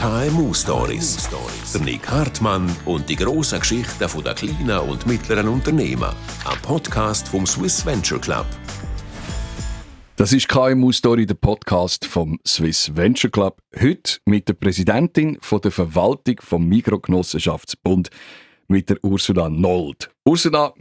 KMU Stories. Der Nick Hartmann und die grossen Geschichten der kleinen und mittleren Unternehmen. Ein Podcast vom Swiss Venture Club. Das ist KMU Story, der Podcast vom Swiss Venture Club. Heute mit der Präsidentin von der Verwaltung vom Mikrogenossenschaftsbund, mit der Ursula Nold. Ursula,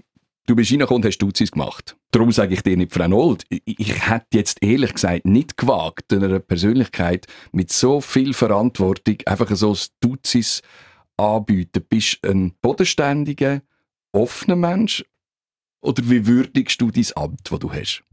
du bist reingekommen und hast Duzis gemacht. Darum sage ich dir nicht, Frau Nold, ich, hätte jetzt ehrlich gesagt nicht gewagt, einer Persönlichkeit mit so viel Verantwortung einfach so ein Duzis anbieten. Bist du ein bodenständiger, offener Mensch oder wie würdigst du dein Amt, das du hast?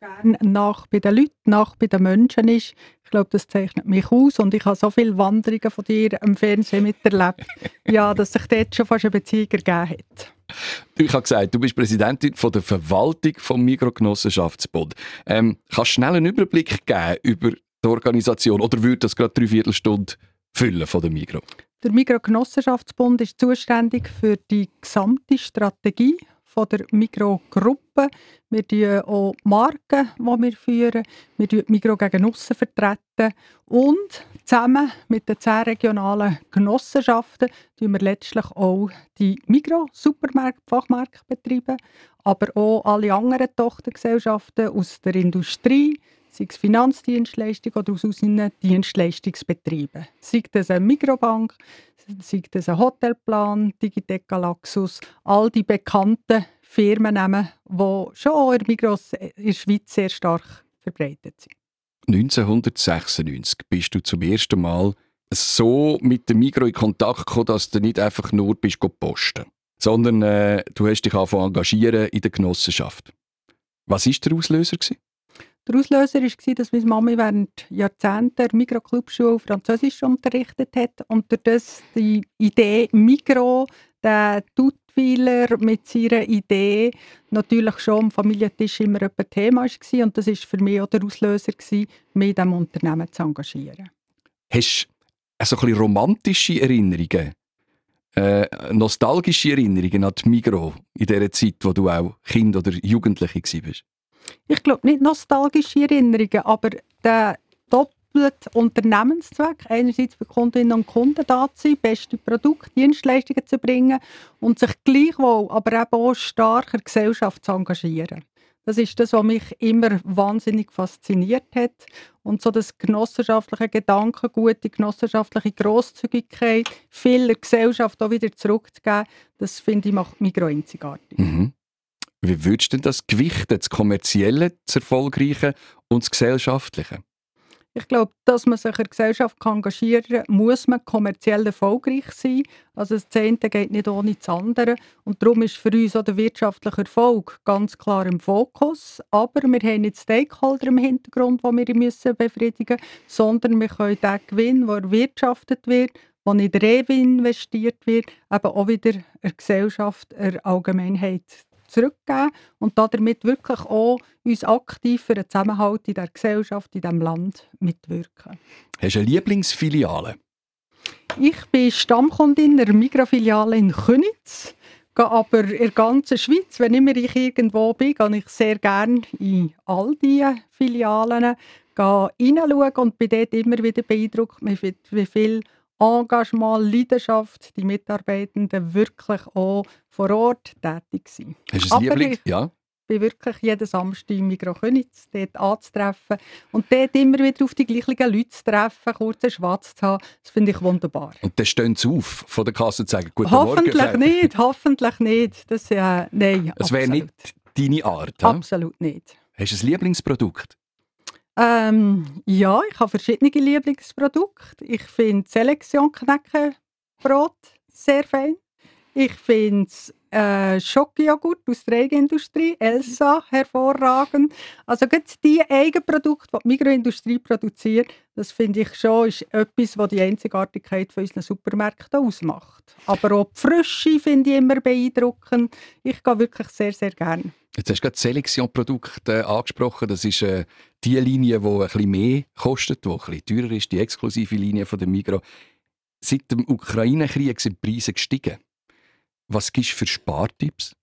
Gern nach bei den Leuten, nach bei den Menschen ist. Ich glaube, das zeichnet mich aus und ich habe so viele Wanderungen von dir im Fernsehen miterlebt, ja, dass sich dort schon fast eine Beziehung ergeben hat. Ich habe gesagt, du bist Präsidentin von der Verwaltung vom Mikrogenossenschaftsbund. Ähm, kannst du schnell einen Überblick geben über die Organisation oder würde das gerade drei Viertelstunde füllen von der Mikro? Der Mikrogenossenschaftsbund ist zuständig für die gesamte Strategie von der Mikrogruppe. Wir führen auch Marken, die wir führen. Wir führen Mikro gegen Nussen vertreten. Und zusammen mit den zehn regionalen Genossenschaften betreiben wir letztlich auch die Mikro-Supermärkte, Fachmärkte betreiben, aber auch alle anderen Tochtergesellschaften aus der Industrie, sei es Finanzdienstleistung oder aus unseren Dienstleistungsbetrieben. Sei das eine Mikrobank, sei das ein Hotelplan, Digitec Galaxus, all die bekannten Firmennamen, die schon auch in Migros in der Schweiz sehr stark verbreitet sind. 1996 bist du zum ersten Mal so mit dem Migro in Kontakt gekommen, dass du nicht einfach nur bist posten, sondern äh, du hast dich angefangen engagieren in der Genossenschaft. Was war der Auslöser? Gewesen? Der Auslöser war, dass meine Mami während Jahrzehnten der Französisch unterrichtet hat und durch das die Idee Mikro, der Tutwiler mit seiner Idee natürlich schon am Familientisch immer ein Thema war und das war für mich auch der Auslöser, mich in diesem Unternehmen zu engagieren. Hast du so ein bisschen romantische Erinnerungen, äh, nostalgische Erinnerungen an die Migro in der Zeit, wo du auch Kind oder Jugendliche warst? Ich glaube nicht nostalgische Erinnerungen, aber der doppelte Unternehmenszweck, einerseits für Kundinnen und Kunden da zu sein, beste Produkte, Dienstleistungen zu bringen und sich gleichwohl, aber eben auch starker Gesellschaft zu engagieren. Das ist das, was mich immer wahnsinnig fasziniert hat. Und so das genossenschaftliche Gedankengut, die genossenschaftliche Grosszügigkeit, vieler Gesellschaft auch wieder zurückzugeben, das finde ich macht Migro einzigartig. Mhm. Wie würdest du denn das gewichten, das Kommerzielle, das Erfolgreiche und das Gesellschaftliche? Ich glaube, dass man sich in der Gesellschaft engagieren kann, muss man kommerziell erfolgreich sein. Also das eine geht nicht ohne das andere. Und darum ist für uns auch der wirtschaftliche Erfolg ganz klar im Fokus. Aber wir haben nicht Stakeholder im Hintergrund, die wir müssen befriedigen müssen, sondern wir können den Gewinn, der erwirtschaftet wird, der in Rewe investiert wird, eben auch wieder der Gesellschaft, der Allgemeinheit zurückgeben und damit wirklich auch uns aktiv für den Zusammenhalt in der Gesellschaft, in diesem Land mitwirken. Hast du eine Lieblingsfiliale? Ich bin Stammkundin der Migrafiliale in Könitz, gehe aber in der ganzen Schweiz, wenn immer ich irgendwo bin, gehe ich sehr gerne in all diese Filialen hineinschauen und bin dort immer wieder beeindruckt, wie viel Engagement, Leidenschaft, die Mitarbeitenden wirklich auch vor Ort tätig sind. Hast du ein Liebling? Ich ja. bin wirklich jeden Samstag im Migros Königs dort anzutreffen und dort immer wieder auf die gleichen Leute zu treffen, kurz Schwarz zu haben, das finde ich wunderbar. Und dann stehen sie auf von der Kasse und sagen, guten hoffentlich Morgen. Hoffentlich nicht, hoffentlich nicht. Das, äh, nein, Es wäre nicht deine Art. Absolut nicht. Hast du ein Lieblingsprodukt? Ähm, ja, ich habe verschiedene Lieblingsprodukte. Ich finde Selektion Knäckebrot sehr fein. Ich finde äh, Schokojoghurt aus der Eigenindustrie, Elsa, hervorragend. Also die Eigenprodukte, die die Mikroindustrie produziert, das finde ich schon ist etwas, was die Einzigartigkeit von unseren Supermärkten ausmacht. Aber auch die Frische finde ich immer beeindruckend. Ich gehe wirklich sehr, sehr gerne. Jetzt hast du gerade Selektion-Produkte äh, angesprochen. Das ist äh, die Linie, die ein bisschen mehr kostet, die ein bisschen teurer ist, die exklusive Linie von der Migros. Seit dem Ukraine-Krieg sind die Preise gestiegen. Was gibst du für Spartipps?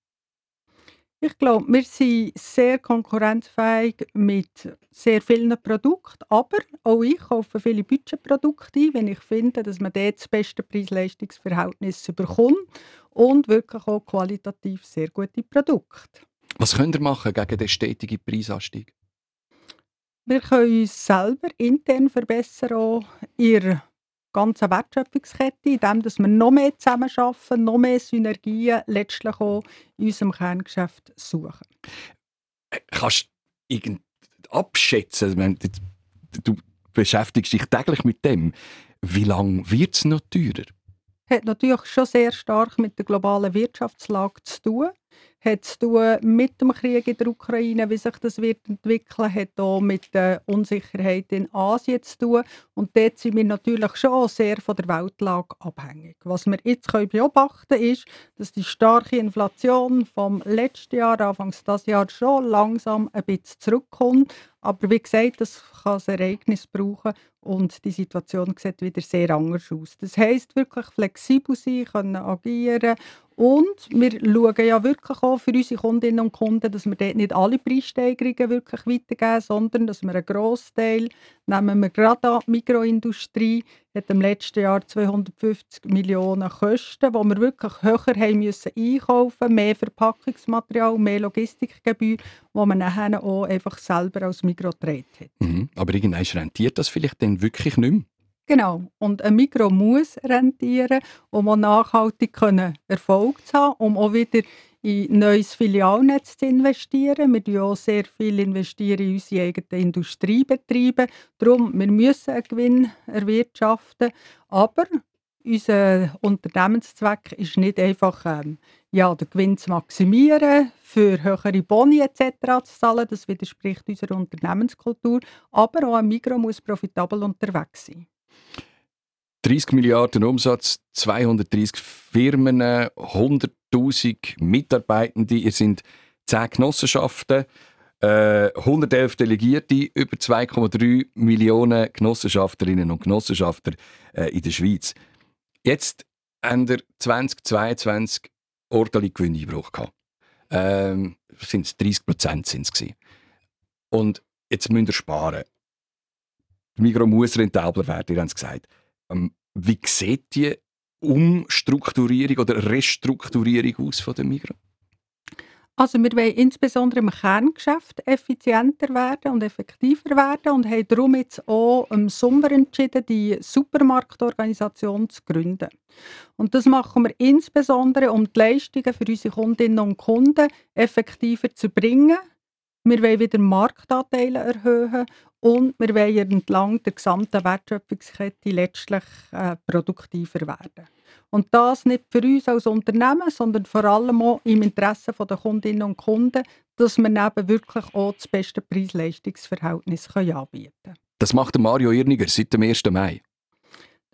Ich glaube, wir sind sehr konkurrenzfähig mit sehr vielen Produkten, aber auch ich kaufe viele Budgetprodukte ein, wenn ich finde, dass man dort das beste Preis-Leistungs-Verhältnis bekommt und wirklich auch qualitativ sehr gute Produkte. Was könnt ihr machen gegen den stetigen Preisanstieg? Wir können uns selber intern verbessern, auch in ganzen Wertschöpfungskette, indem wir noch mehr zusammenarbeiten, noch mehr Synergien letztlich auch in unserem Kerngeschäft suchen. Äh, kannst du abschätzen, du beschäftigst dich täglich mit dem, wie lange wird es noch teurer? Hat natürlich schon sehr stark mit der globalen Wirtschaftslage zu tun hat zu tun mit dem Krieg in der Ukraine, wie sich das wird entwickeln, hat auch mit der Unsicherheit in Asien zu tun. Und dort sind wir natürlich schon sehr von der Weltlage abhängig. Was wir jetzt können beobachten können, ist, dass die starke Inflation vom letzten Jahr, Anfangs dieses Jahr, schon langsam ein bisschen zurückkommt. Aber wie gesagt, das kann ein Ereignis brauchen und die Situation sieht wieder sehr anders aus. Das heisst, wirklich flexibel sein, können agieren und wir schauen ja wirklich auch für unsere Kundinnen und Kunden, dass wir dort nicht alle Preissteigerungen wirklich weitergeben, sondern dass wir einen Großteil, nehmen wir gerade an, die Mikroindustrie, hat im letzten Jahr 250 Millionen Kosten, wo wir wirklich höher haben müssen einkaufen, mehr Verpackungsmaterial, mehr Logistikgebühr, wo man nachher auch einfach selber als Mikro hat. Mhm. Aber irgendwann rentiert das vielleicht dann wirklich nicht mehr? Genau. Und ein Mikro muss rentieren, um auch nachhaltig Erfolg zu haben, um auch wieder in neues Filialnetz zu investieren. Wir investieren auch sehr viel investieren in unsere eigenen Industriebetriebe. Darum, wir müssen einen Gewinn erwirtschaften. Aber unser Unternehmenszweck ist nicht einfach, ähm, ja, den Gewinn zu maximieren, für höhere Boni etc. zu zahlen. Das widerspricht unserer Unternehmenskultur. Aber auch ein Mikro muss profitabel unterwegs sein. 30 Milliarden Umsatz, 230 Firmen, 100.000 Mitarbeitende. Ihr sind 10 Genossenschaften, äh, 111 Delegierte, über 2,3 Millionen Genossenschafterinnen und Genossenschafter äh, in der Schweiz. Jetzt haben wir 2022 ordentlich Gewinneinbruch gehabt. Ähm, sind 30 Prozent sind es Und jetzt müsst ihr sparen. Die Migros muss rentabler werden, ihr habt es gesagt. Ähm, wie sieht die Umstrukturierung oder Restrukturierung aus von der Migros? Also wir wollen insbesondere im Kerngeschäft effizienter werden und effektiver werden und haben darum jetzt auch im Sommer entschieden, die Supermarktorganisation zu gründen. Und das machen wir insbesondere, um die Leistungen für unsere Kundinnen und Kunden effektiver zu bringen. Wir wollen wieder Marktanteile erhöhen und wir wollen entlang der gesamten Wertschöpfungskette letztlich äh, produktiver werden. Und das nicht für uns als Unternehmen, sondern vor allem auch im Interesse der Kundinnen und Kunden, dass wir eben wirklich auch das beste Preis-Leistungs-Verhältnis anbieten können. Das macht Mario Irniger seit dem 1. Mai.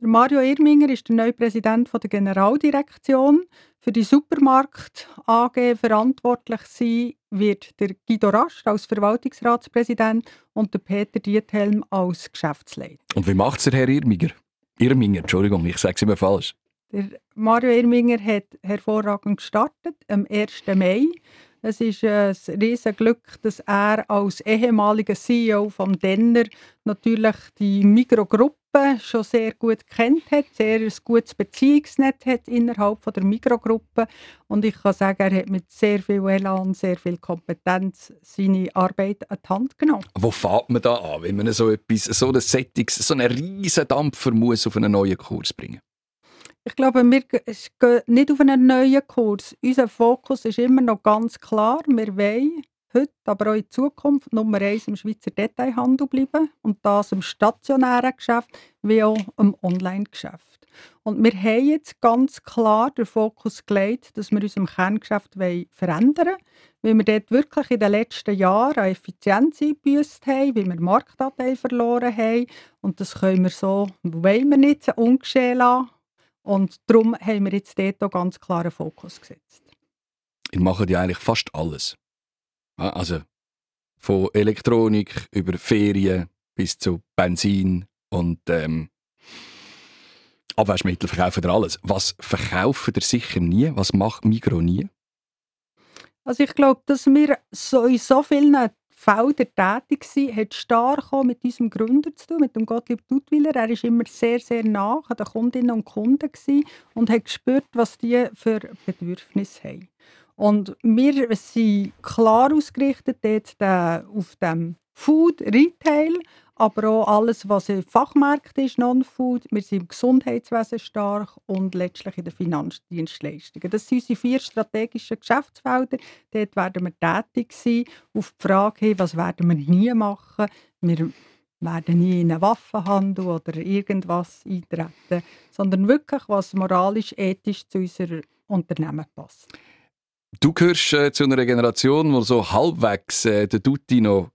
Der Mario Irminger ist der neue Präsident der Generaldirektion. Für die Supermarkt AG verantwortlich sein wird der Guido Rasch als Verwaltungsratspräsident und der Peter Diethelm als Geschäftsleiter. Und wie macht es der Herr Irminger? Irminger, Entschuldigung, ich sage es immer falsch. Der Mario Irminger hat hervorragend gestartet am 1. Mai. Es ist ein riesiges Glück, dass er als ehemaliger CEO von Denner natürlich die Mikrogruppe schon sehr gut kennt hat, sehr ein gutes Beziehungsnetz hat innerhalb von der Mikrogruppe und ich kann sagen, er hat mit sehr viel Elan, sehr viel Kompetenz seine Arbeit an die Hand genommen. Wo fährt man da an, wenn man so etwas, so ein Settings, so einen riesen Dampfer muss auf einen neuen Kurs bringen? Ich glaube, wir gehen nicht auf einen neuen Kurs. Unser Fokus ist immer noch ganz klar. Wir wollen heute, aber auch in Zukunft Nummer eins im Schweizer Detailhandel bleiben und das im stationären Geschäft wie auch im Online-Geschäft. Und wir haben jetzt ganz klar den Fokus gelegt, dass wir unser Kerngeschäft verändern wollen, weil wir dort wirklich in den letzten Jahren an Effizienz eingebüßt haben, weil wir Marktanteil verloren haben und das können wir so, wollen wir nicht, ungeschehen lassen und darum haben wir jetzt dort auch ganz klaren Fokus gesetzt. Ihr macht ja eigentlich fast alles. Also von Elektronik über Ferien bis zu Benzin und ähm, Abwaschmittel verkaufen ihr alles. Was verkaufen ihr sicher nie? Was macht Migro nie? Also ich glaube, dass wir so in so vielen Feldern tätig sind, hat stark mit unserem Gründer zu tun, mit dem Gottlieb Duttwiller. Er war immer sehr, sehr nah an den Kundinnen und Kunden und hat gespürt, was die für Bedürfnisse haben. Und wir sind klar ausgerichtet dort, auf dem Food, Retail, aber auch alles, was im Fachmarkt ist, Non-Food. Wir sind im Gesundheitswesen stark und letztlich in den Finanzdienstleistungen. Das sind unsere vier strategischen Geschäftsfelder. Dort werden wir tätig sein. Auf die Frage, was werden wir nie machen? Wir werden nie in einen Waffenhandel oder irgendwas eintreten, sondern wirklich, was moralisch, ethisch zu unserem Unternehmen passt. Du gehörst äh, zu einer Generation, die so halbwegs äh, den Dutti noch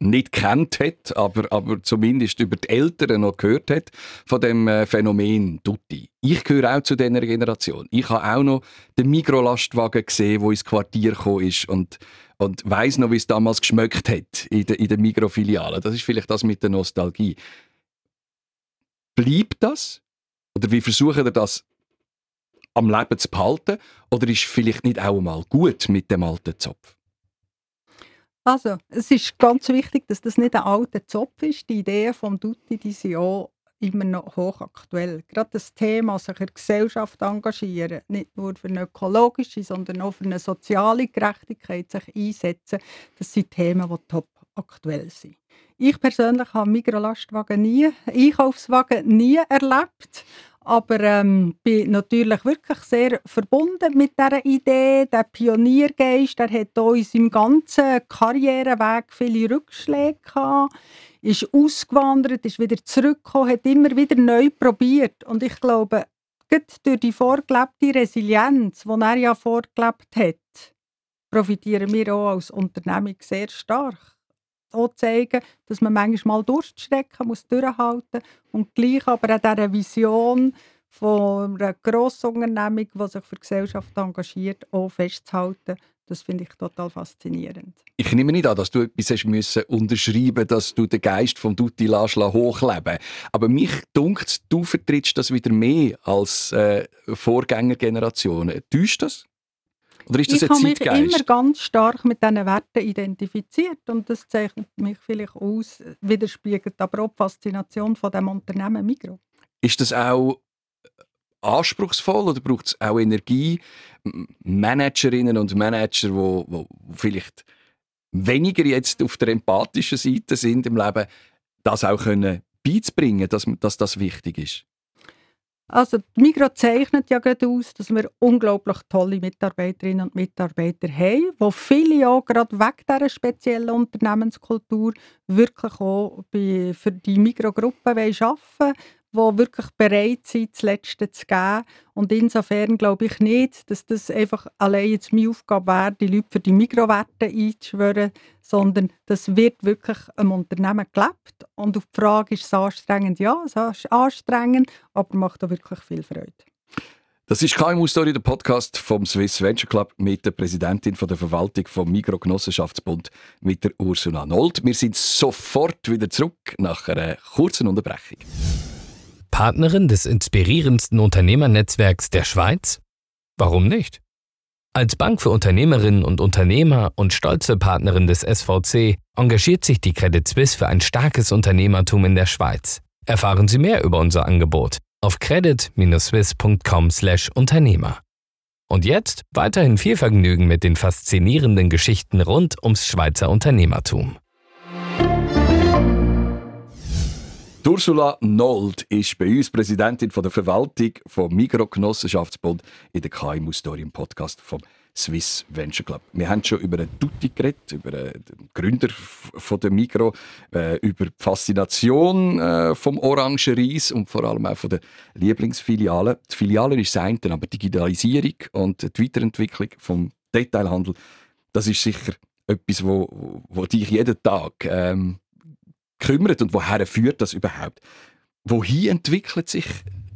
nicht kennt hat, aber, aber zumindest über die Eltern noch gehört hat von dem äh, Phänomen Dutti. Ich gehöre auch zu dieser Generation. Ich habe auch noch den Mikrolastwagen gesehen, wo ins Quartier gekommen ist und, und weiß noch, wie es damals geschmeckt hat in der, in der Mikrofiliale. Das ist vielleicht das mit der Nostalgie. Bleibt das? Oder wie versuchen ihr das am Leben zu behalten? Oder ist vielleicht nicht auch mal gut mit dem alten Zopf? Also, es ist ganz wichtig, dass das nicht ein alter Zopf ist. Die Ideen vom Dutti, die sind auch immer noch hochaktuell. Gerade das Thema, sich in der Gesellschaft engagieren, nicht nur für eine ökologische, sondern auch für eine soziale Gerechtigkeit sich einsetzen, das sind Themen, die top aktuell sind. Ich persönlich habe Mikrolastwagen nie, Einkaufswagen nie erlebt. Aber ähm, bin natürlich wirklich sehr verbunden mit dieser Idee. Der Pioniergeist, der hat auch in seinem ganzen Karriereweg viele Rückschläge gehabt, ist ausgewandert, ist wieder zurückgekommen, hat immer wieder neu probiert. Und ich glaube, durch die vorgelebte Resilienz, die er ja vorgelebt hat, profitieren wir auch als Unternehmung sehr stark auch zeigen, dass man manchmal durchstrecken muss, durchhalten und gleich aber an dieser Vision von einer Grossunternehmung, die sich für die Gesellschaft engagiert, auch festzuhalten. Das finde ich total faszinierend. Ich nehme nicht an, dass du etwas hast müssen unterschreiben dass du den Geist vom Dutti hochleben Aber mich dunkt, du vertrittst das wieder mehr als äh, Vorgängergenerationen. Täuscht das? Oder ist das ich habe mich immer ganz stark mit diesen Werten identifiziert und das zeichnet mich vielleicht aus, widerspiegelt aber auch die Faszination von dem Unternehmen Migro. Ist das auch anspruchsvoll oder braucht es auch Energie? Managerinnen und Manager, die, die vielleicht weniger jetzt auf der empathischen Seite sind im Leben, das auch können beizubringen, dass, dass das wichtig ist? Also die Migro zeichnet ja gerade aus, dass wir unglaublich tolle Mitarbeiterinnen und Mitarbeiter haben, wo viele auch gerade wegen dieser speziellen Unternehmenskultur wirklich auch bei, für die Mikrogruppe arbeiten. wollen, die wirklich bereit sind, das Letzte zu geben. Und insofern glaube ich nicht, dass das einfach allein jetzt meine Aufgabe wäre, die Leute für die Mikrowerte einzuschwören, sondern das wird wirklich im Unternehmen gelebt. Und auf die Frage, ist es anstrengend? Ja, es ist anstrengend, aber macht auch wirklich viel Freude. Das ist KMU Story, der Podcast vom Swiss Venture Club mit der Präsidentin von der Verwaltung vom Mikrogenossenschaftsbund, mit der Ursula Nold. Wir sind sofort wieder zurück nach einer kurzen Unterbrechung. Partnerin des inspirierendsten Unternehmernetzwerks der Schweiz? Warum nicht? Als Bank für Unternehmerinnen und Unternehmer und stolze Partnerin des SVC engagiert sich die Credit Suisse für ein starkes Unternehmertum in der Schweiz. Erfahren Sie mehr über unser Angebot auf credit-swiss.com/Unternehmer. Und jetzt weiterhin viel Vergnügen mit den faszinierenden Geschichten rund ums Schweizer Unternehmertum. Ursula Nold ist bei uns Präsidentin von der Verwaltung vom Mikrogenossenschaftsbund in der KMU Story im Podcast vom Swiss Venture Club. Wir haben schon über den Tutti geredet, über den Gründer von der Mikro, äh, über die Faszination äh, vom Orangeries und vor allem auch von der Lieblingsfiliale. Die Filiale ist das eine, aber Digitalisierung und die Weiterentwicklung vom Detailhandel, das ist sicher etwas, wo, wo dich jeden Tag ähm, kümmert und woher führt das überhaupt? Wohin entwickelt sich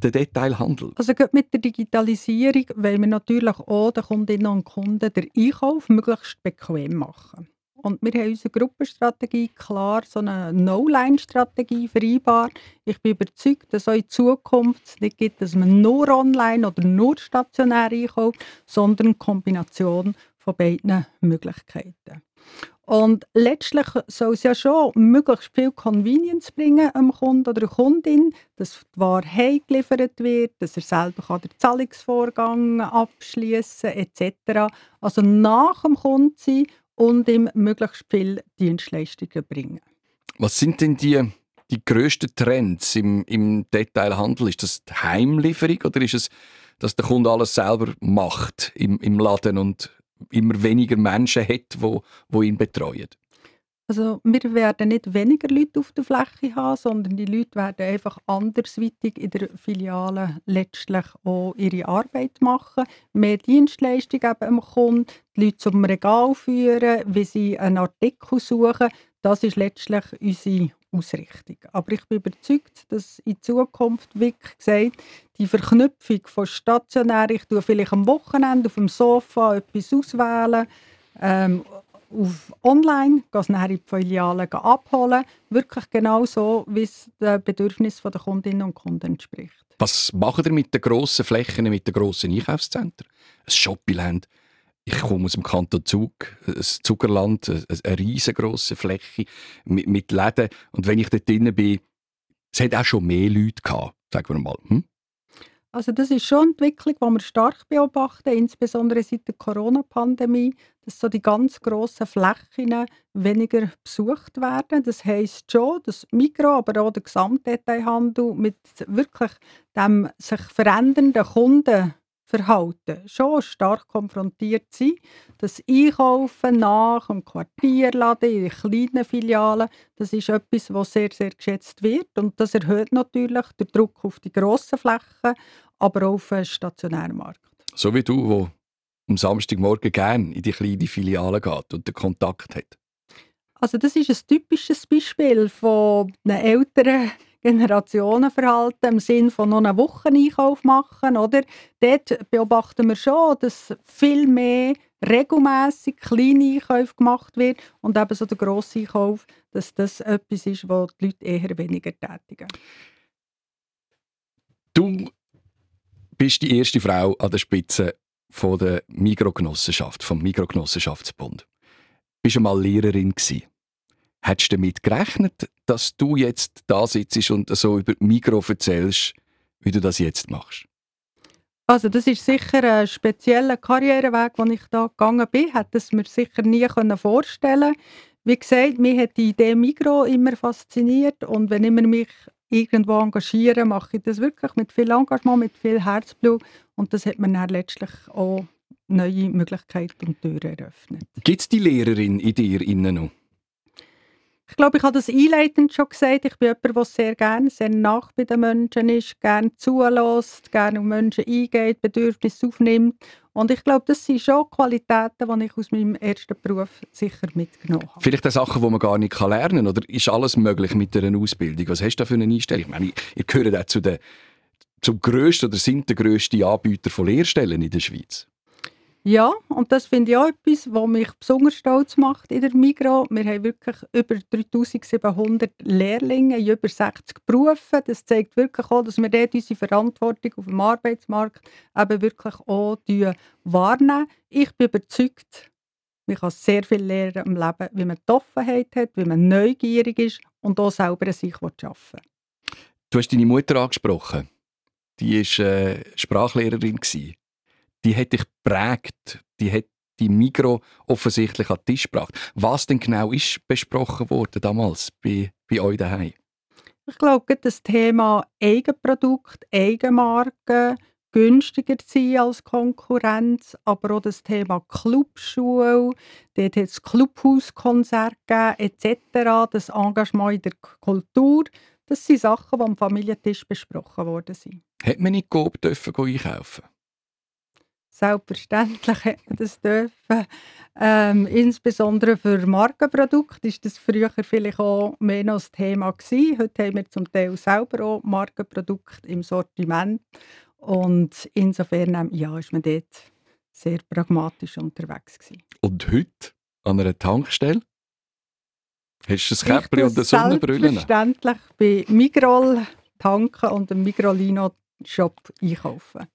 der Detailhandel? Also mit der Digitalisierung wollen wir natürlich auch den Kundinnen und Kunden den Einkauf möglichst bequem machen. Und wir haben unsere Gruppenstrategie klar, so eine No-Line-Strategie vereinbart. Ich bin überzeugt, dass es in Zukunft nicht gibt, dass man nur online oder nur stationär einkauft, sondern eine Kombination von beiden Möglichkeiten. Und letztlich soll es ja schon möglichst viel Convenience bringen am Kunden oder der Kundin, dass die Ware heimgeliefert wird, dass er selber den Zahlungsvorgang abschließen kann, etc. Also nach dem Kunden sein und ihm möglichst viele Dienstleistungen bringen. Was sind denn die, die grössten Trends im, im Detailhandel? Ist das die Heimlieferung oder ist es, dass der Kunde alles selber macht im, im Laden und immer weniger Menschen hat, wo, wo ihn betreuen? Also wir werden nicht weniger Leute auf der Fläche haben, sondern die Leute werden einfach andersweitig in der Filiale letztlich auch ihre Arbeit machen, mehr Dienstleistung eben am Kunden, die Leute zum Regal führen, wie sie einen Artikel suchen. Das ist letztlich unsere Ausrichtung. Aber ich bin überzeugt, dass in Zukunft, wie gesagt, die Verknüpfung von stationär, ich tue vielleicht am Wochenende auf dem Sofa etwas auswählen, ähm, auf online, gehe es nachher in die Filiale abholen, wirklich genau so, wie es den Bedürfnissen der Kundinnen und Kunden entspricht. Was machen ihr mit den grossen Flächen, mit den grossen Einkaufszentren? Ein Shoppingland, ich komme aus dem Kanton Zug, ein Zuckerland, eine riesengroße Fläche mit, mit Läden. Und wenn ich dort drin bin, es hat auch schon mehr Leute gehabt, sagen wir mal. Hm? Also das ist schon eine Entwicklung, die wir stark beobachten, insbesondere seit der Corona-Pandemie, dass so die ganz grossen Flächen weniger besucht werden. Das heisst schon, dass Mikro, aber auch der Gesamtdetailhandel mit wirklich dem sich verändernden Kunden Verhalten schon stark konfrontiert sind. Das Einkaufen nach dem Quartierladen in kleinen Filialen, das ist etwas, was sehr, sehr geschätzt wird. Und das erhöht natürlich den Druck auf die grossen Flächen, aber auch auf den stationären Markt. So wie du, wo am Samstagmorgen gerne in die kleine Filiale geht und den Kontakt hat. Also das ist ein typisches Beispiel von einem älteren Generationenverhalten im Sinne von noch eine Woche Einkauf machen, oder? Dort beobachten wir schon, dass viel mehr regelmäßig kleine Einkäufe gemacht wird und eben so der grosse Einkauf, dass das etwas ist, wo die Leute eher weniger tätigen. Du bist die erste Frau an der Spitze von der Mikrogenossenschaft, vom Mikrogenossenschaftsbund. Bist du mal Lehrerin gewesen? Hättest du damit gerechnet, dass du jetzt da sitzt und so über Mikro erzählst, wie du das jetzt machst? Also das ist sicher ein spezieller Karriereweg, den ich da gegangen bin. Hätte es mir sicher nie vorstellen Wie gesagt, mich hat die Idee Mikro immer fasziniert und wenn ich mich irgendwo engagiere, mache ich das wirklich mit viel Engagement, mit viel Herzblut und das hat mir dann letztlich auch neue Möglichkeiten und Türen eröffnet. Gibt es die Lehrerin in dir innen noch? Ich glaube, ich habe das einleitend schon gesagt. Ich bin jemand, der sehr gerne sehr nach bei den Menschen ist, gerne zulässt, gerne um Menschen eingeht, Bedürfnisse aufnimmt. Und ich glaube, das sind schon Qualitäten, die ich aus meinem ersten Beruf sicher mitgenommen habe. Vielleicht auch Sachen, die man gar nicht lernen kann. Oder ist alles möglich mit einer Ausbildung? Was hast du da für eine Einstellung? Ich meine, ihr gehört auch zu den zum grössten oder sind der grösste Anbieter von Lehrstellen in der Schweiz. Ja, und das finde ich auch etwas, was mich besonders stolz macht in der Migro. Wir haben wirklich über 3700 Lehrlinge in über 60 Berufen. Das zeigt wirklich auch, dass wir dort unsere Verantwortung auf dem Arbeitsmarkt eben wirklich auch wahrnehmen. Ich bin überzeugt, man kann sehr viel lernen im Leben, wie man die Offenheit hat, wie man neugierig ist und auch selber an sich arbeiten will. Du hast deine Mutter angesprochen. Die war äh, Sprachlehrerin. Gewesen die hat dich prägt, die hat die Mikro offensichtlich an den Tisch gebracht. Was denn genau ist besprochen worden damals bei, bei euch daheim? Ich glaube, das Thema Eigenprodukt, Eigenmarke, günstiger sein als Konkurrenz, aber auch das Thema Clubschule, dort hat es Clubhauskonzerte gegeben, etc., das Engagement in der Kultur, das sind Sachen, die am Familientisch besprochen worden sind. Hat man nicht dürfen einkaufen Selbstverständlich hätte man das dürfen. Ähm, insbesondere für Markenprodukte ist das früher vielleicht auch mehr noch das Thema gewesen. Heute haben wir zum Teil selber auch Markenprodukte im Sortiment. Und insofern ähm, ja, ist man dort sehr pragmatisch unterwegs gewesen. Und heute an einer Tankstelle? Hast du ein Käppchen und eine Sonnenbrille? Selbstverständlich bei Migrol tanken und im Migrolino Shop einkaufen.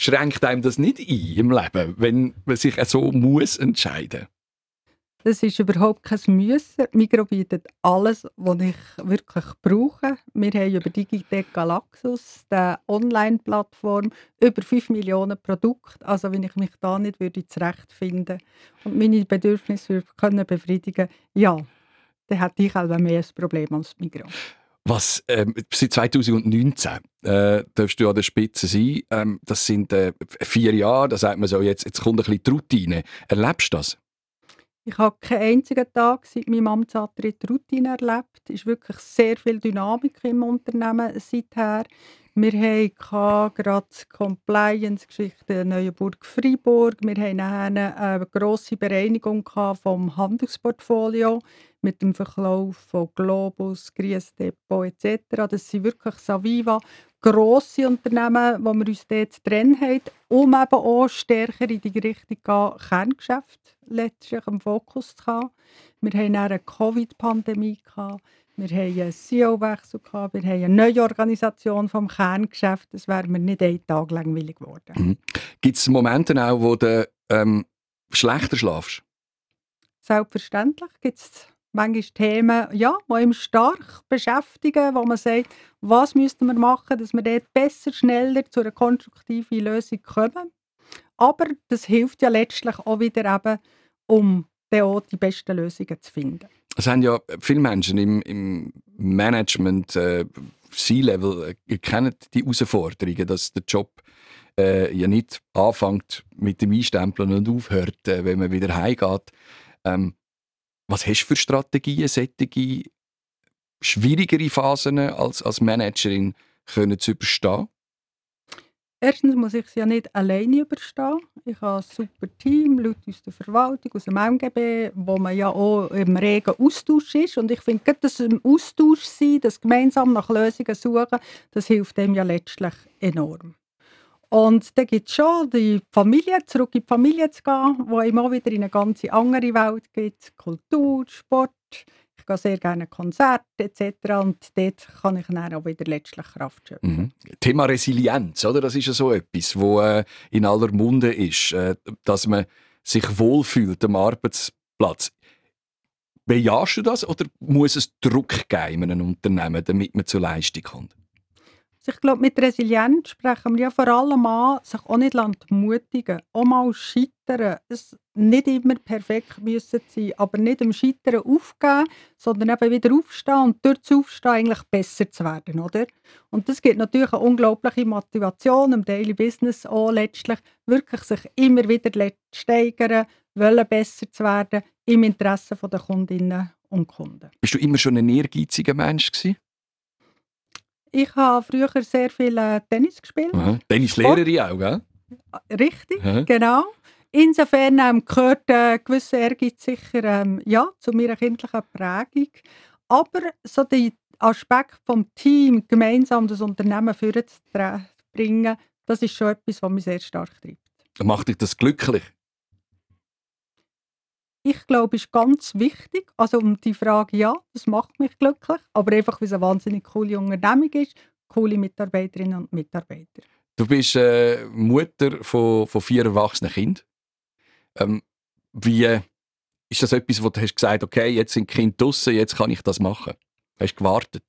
Schränkt einem das nicht ein im Leben, wenn man sich so muss entscheiden das ist überhaupt kein Müssen. Migro bietet alles, was ich wirklich brauche. Wir haben über Digitec Galaxus, die Online-Plattform, über 5 Millionen Produkte. Also wenn ich mich da nicht würde zurechtfinden und meine Bedürfnisse können befriedigen ja, dann hätte ich auch mehr ein Problem als Migro. Was ähm, seit 2019 äh, darfst du an der Spitze sein. Ähm, das sind äh, vier Jahre. Da sagt man so, jetzt, jetzt kommt ein bisschen die Routine. Erlebst du das? Ich habe keinen einzigen Tag seit meinem Amtsantritt Routine erlebt. Es ist wirklich sehr viel Dynamik im Unternehmen seither. Wir hatten gerade Compliance-Geschichten Neuenburg-Freiburg. Wir hatten eine grosse Bereinigung vom Handelsportfolio mit dem Verkauf von Globus, Gries Depot etc. Das sind wirklich Saviva grosse Unternehmen, wo wir uns dort drin haben, um eben auch stärker in die Richtung gehen, Kerngeschäft letztlich im Fokus zu haben. Wir hatten eine Covid-Pandemie, wir haben einen CEO-Wechsel, wir haben eine neue Organisation vom Kerngeschäft. Das wäre mir nicht einen Tag langweilig geworden. Mhm. Gibt es Momente auch, wo du ähm, schlechter schlafst? Selbstverständlich gibt es manchmal Themen, ja, die uns stark beschäftigen, wo man sagt, was müssten wir machen, dass wir dort besser, schneller zu einer konstruktiven Lösung kommen. Aber das hilft ja letztlich auch wieder eben, um auch die besten Lösungen zu finden. Es haben ja viele Menschen im, im Management, äh, C-Level, äh, kennen die Herausforderungen, dass der Job äh, ja nicht anfängt mit dem Einstempeln und aufhört, äh, wenn man wieder heimgeht. Ähm, was hast du für Strategien, solche schwierigere Phasen als, als Managerin können zu überstehen? Erstens muss ich es ja nicht alleine überstehen. Ich habe ein super Team, Leute aus der Verwaltung, aus dem MGB, wo man ja auch im regen Austausch ist. Und ich finde, dass im Austausch sein, das gemeinsam nach Lösungen suchen, das hilft dem ja letztlich enorm. Und dann gibt es schon die Familie, zurück in die Familie zu gehen, wo immer wieder in eine ganz andere Welt geht. Kultur, Sport, ich gehe sehr gerne Konzerte etc. Und dort kann ich dann auch wieder letztlich Kraft schöpfen. Mhm. Thema Resilienz, oder? das ist ja so etwas, wo äh, in aller Munde ist, äh, dass man sich wohlfühlt am Arbeitsplatz. Bejahst du das oder muss es Druck geben in einem Unternehmen, damit man zur Leistung kommt? Also ich glaube, mit Resilienz sprechen wir ja vor allem an, sich auch nicht mutigen auch mal scheitern. Es nicht immer perfekt müssen sein, aber nicht im Scheitern aufgeben, sondern eben wieder aufstehen und durch das Aufstehen eigentlich besser zu werden, oder? Und das gibt natürlich eine unglaubliche Motivation im Daily Business auch letztlich, wirklich sich immer wieder steigern, wollen besser zu werden im Interesse der Kundinnen und Kunden. Bist du immer schon ein ehrgeiziger Mensch gewesen? Ich habe früher sehr viel äh, Tennis gespielt. Tennislehrerin auch, gell? Richtig, Aha. genau. Insofern ähm, gehört äh, gewisse Ehrgeiz sicher ähm, ja, zu meiner kindlichen Prägung. Aber so der Aspekt vom Team, gemeinsam das Unternehmen vorzubringen, das ist schon etwas, was mich sehr stark treibt. Macht dich das glücklich? Ich glaube, ist ganz wichtig. Also um die Frage, ja, das macht mich glücklich, aber einfach, weil es eine wahnsinnig coole Unternehmung ist, coole Mitarbeiterinnen und Mitarbeiter. Du bist äh, Mutter von, von vier erwachsenen Kindern. Ähm, wie ist das etwas, wo du hast gesagt, okay, jetzt sind die Kinder draußen, jetzt kann ich das machen? Hast du gewartet?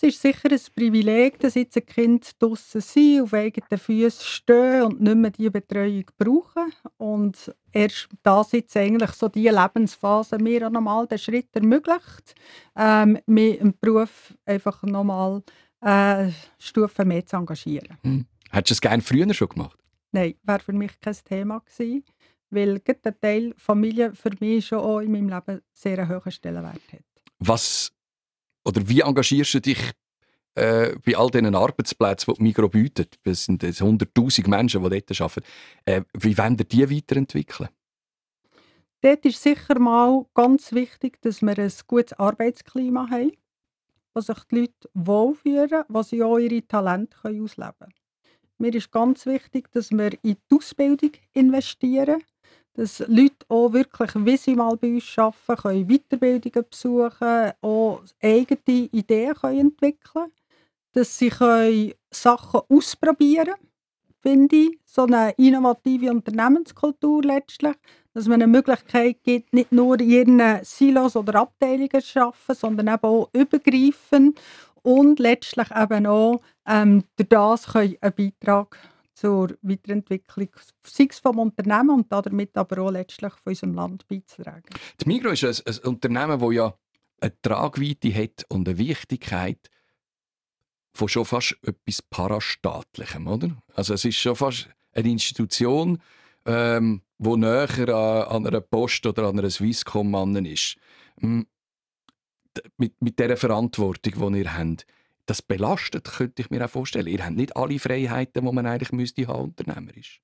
Es ist sicher ein Privileg, dass jetzt ein Kind draußen sind, auf eigenen Füßen stehen und nicht mehr diese Betreuung brauchen. Und erst da sitzt eigentlich so diese Lebensphase mir auch nochmal den Schritt ermöglicht, ähm, mich im Beruf einfach nochmal äh, Stufen mehr zu engagieren. Hm. Hättest du es gerne früher schon gemacht? Nein, wäre für mich kein Thema gewesen, weil der Teil Familie für mich schon auch in meinem Leben sehr einen hohen Stellenwert hat. Was oder wie engagierst du dich äh, bei all diesen Arbeitsplätzen, die die Migro bietet? Es sind 100'000 Menschen, die dort arbeiten. Äh, wie wollen wir die weiterentwickeln? Dort ist sicher mal ganz wichtig, dass wir ein gutes Arbeitsklima haben, wo sich die Leute wohlfühlen, wo sie auch ihre Talente ausleben können. Mir ist ganz wichtig, dass wir in die Ausbildung investieren dass Leute auch wirklich, wie sie mal bei uns arbeiten, können Weiterbildungen besuchen auch eigene Ideen können entwickeln können, dass sie können Sachen ausprobieren können. finde ich, so eine innovative Unternehmenskultur letztlich, dass man eine Möglichkeit gibt, nicht nur in ihren Silos oder Abteilungen zu arbeiten, sondern eben auch übergreifend und letztlich eben auch ähm, durch das einen Beitrag zur Weiterentwicklung, sei es vom Unternehmen und damit aber auch letztlich von unserem Land beizutragen. Die Migro ist ein, ein Unternehmen, das ja eine Tragweite hat und eine Wichtigkeit von schon fast etwas Parastaatlichem, oder? Also es ist schon fast eine Institution, ähm, wo näher an, an einer Post oder an einer Swisscom ist. Mit, mit dieser Verantwortung, die ihr habt, das belastet, könnte ich mir auch vorstellen. Ihr habt nicht alle Freiheiten, die man eigentlich müsste haben, unternehmerisch.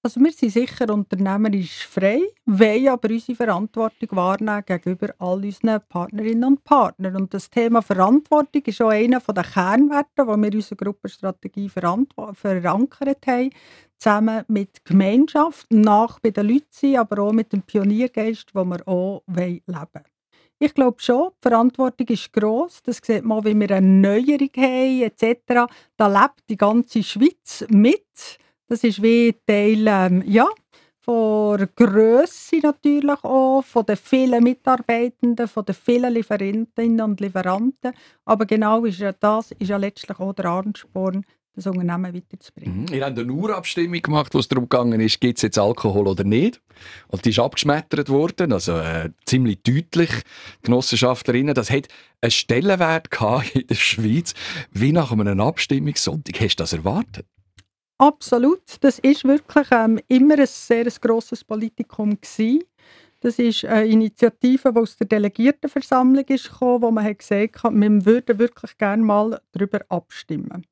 Also wir sind sicher unternehmerisch frei, wollen aber unsere Verantwortung wahrnehmen gegenüber all unseren Partnerinnen und Partnern. Und das Thema Verantwortung ist auch einer der Kernwerte, die wir in unserer Gruppenstrategie verankert haben, zusammen mit Gemeinschaft, nach bei den Leuten sein, aber auch mit dem Pioniergeist, den wir auch leben wollen. Ich glaube schon, die Verantwortung ist gross. Das sieht man, wie wir eine Neuerung haben etc. Da lebt die ganze Schweiz mit. Das ist wie Teil ähm, ja, von der Grösse natürlich auch, von den vielen Mitarbeitenden, von den vielen Lieferantinnen und Lieferanten. Aber genau ist ja das ist ja letztlich auch der Ansporn, das Unternehmen weiterzubringen. Mhm. Ihr habt eine Urabstimmung gemacht, wo es darum gegangen ist, gibt es jetzt Alkohol oder nicht. Und die ist abgeschmettert worden, also äh, ziemlich deutlich. Genossenschaftlerinnen, das hat einen Stellenwert in der Schweiz, wie nach einem Abstimmungssonntag. Hast du das erwartet? Absolut. Das ist wirklich ähm, immer ein sehr grosses Politikum gewesen. Das ist eine Initiative, die aus der Delegiertenversammlung ist gekommen, wo man hat gesagt hat, wir würden wirklich gerne mal darüber abstimmen.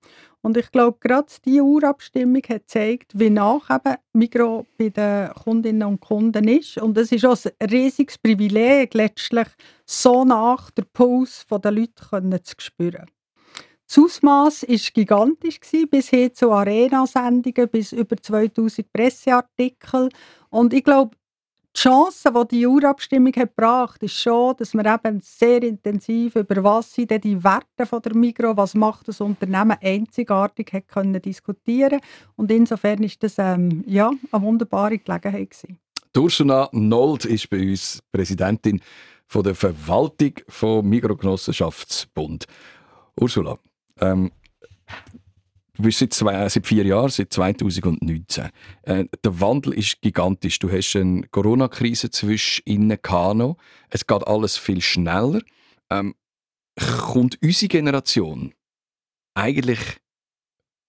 Und ich glaube, gerade diese Urabstimmung hat gezeigt, wie nach eben Migro bei den Kundinnen und Kunden ist. Und es ist auch ein riesiges Privileg, letztlich so nach der Puls der Leute zu spüren. Das Ausmaß war gigantisch, bis hin zu Arena-Sendungen, bis über 2000 Presseartikel. Und ich glaube, die Chance, die die Urabstimmung hat gebracht ist schon, dass wir eben sehr intensiv über was sind denn die Werte von der Migro, was macht das Unternehmen einzigartig, hat können diskutieren Und insofern ist das ähm, ja, eine wunderbare Gelegenheit gewesen. Ursula Nold ist bei uns Präsidentin von der Verwaltung vom Mikrogenossenschaftsbund. Ursula, ähm, Du bist seit, zwei, seit vier Jahren, seit 2019. Äh, der Wandel ist gigantisch. Du hast eine Corona-Krise zwischen Kano. Es geht alles viel schneller. Ähm, kommt unsere Generation eigentlich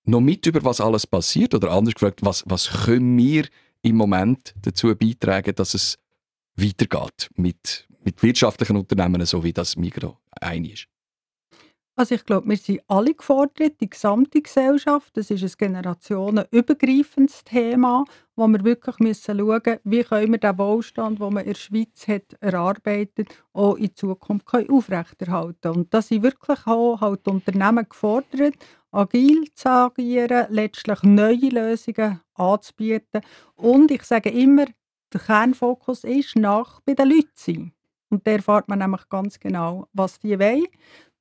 noch mit über was alles passiert? Oder anders gefragt, was, was können wir im Moment dazu beitragen, dass es weitergeht mit, mit wirtschaftlichen Unternehmen, so wie das Migro ein ist? Also ich glaube, wir sind alle gefordert, die gesamte Gesellschaft. Das ist ein generationenübergreifendes Thema, wo wir wirklich müssen schauen müssen, wie können wir den Wohlstand, den man in der Schweiz hat erarbeitet, auch in Zukunft können aufrechterhalten Und da sind wirklich auch halt Unternehmen gefordert, agil zu agieren, letztlich neue Lösungen anzubieten. Und ich sage immer, der Kernfokus ist nach bei den Leuten sein. Und da erfahrt man nämlich ganz genau, was die wollen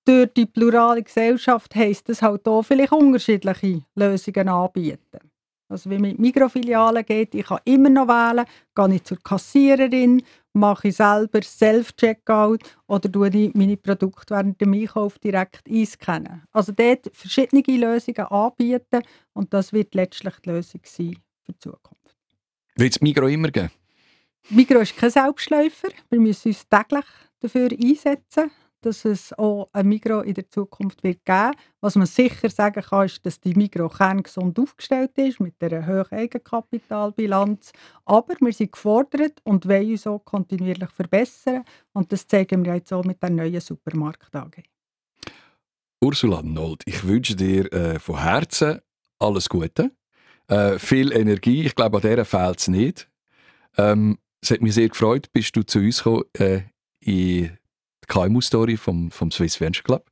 durch die plurale Gesellschaft heisst es halt auch vielleicht unterschiedliche Lösungen anbieten. Also wie mit Mikrofilialen geht, ich kann immer noch wählen, gehe ich zur Kassiererin, mache ich selber Self-Checkout oder tue ich meine Produkte während dem Einkauf direkt einscannen. Also dort verschiedene Lösungen anbieten und das wird letztlich die Lösung sein für die Zukunft. Wird es Migro immer geben? Migro ist kein Selbstläufer. Wir müssen uns täglich dafür einsetzen dass es auch ein Migro in der Zukunft wird geben Was man sicher sagen kann, ist, dass die Migro kerngesund aufgestellt ist, mit einer hohen Eigenkapitalbilanz. Aber wir sind gefordert und wollen uns auch kontinuierlich verbessern. Und das zeigen wir jetzt auch mit der neuen Supermarkt AG. Ursula Nold, ich wünsche dir äh, von Herzen alles Gute, äh, viel Energie. Ich glaube, an der fehlt es nicht. Ähm, es hat mich sehr gefreut, bist du zu uns gekommen äh, in die KMU-Story vom, vom Swiss Venture Club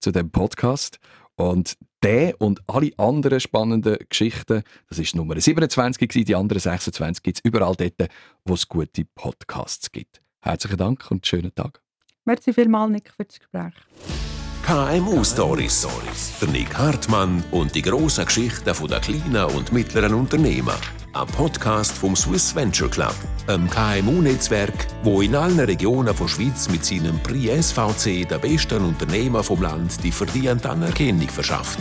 zu dem Podcast. Und der und alle anderen spannenden Geschichten, das ist Nummer 27 gewesen, die anderen 26 gibt es überall dort, wo es gute Podcasts gibt. Herzlichen Dank und schönen Tag. Merci vielmals, Nick, für das Gespräch. KMU Stories. Der Nick Hartmann und die grossen Geschichten der kleinen und mittleren Unternehmen. Ein Podcast vom Swiss Venture Club, einem KMU-Netzwerk, wo in allen Regionen der Schweiz mit seinem Prix SVC den besten Unternehmen vom Land die verdiente Anerkennung verschafft.